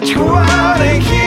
much what I can.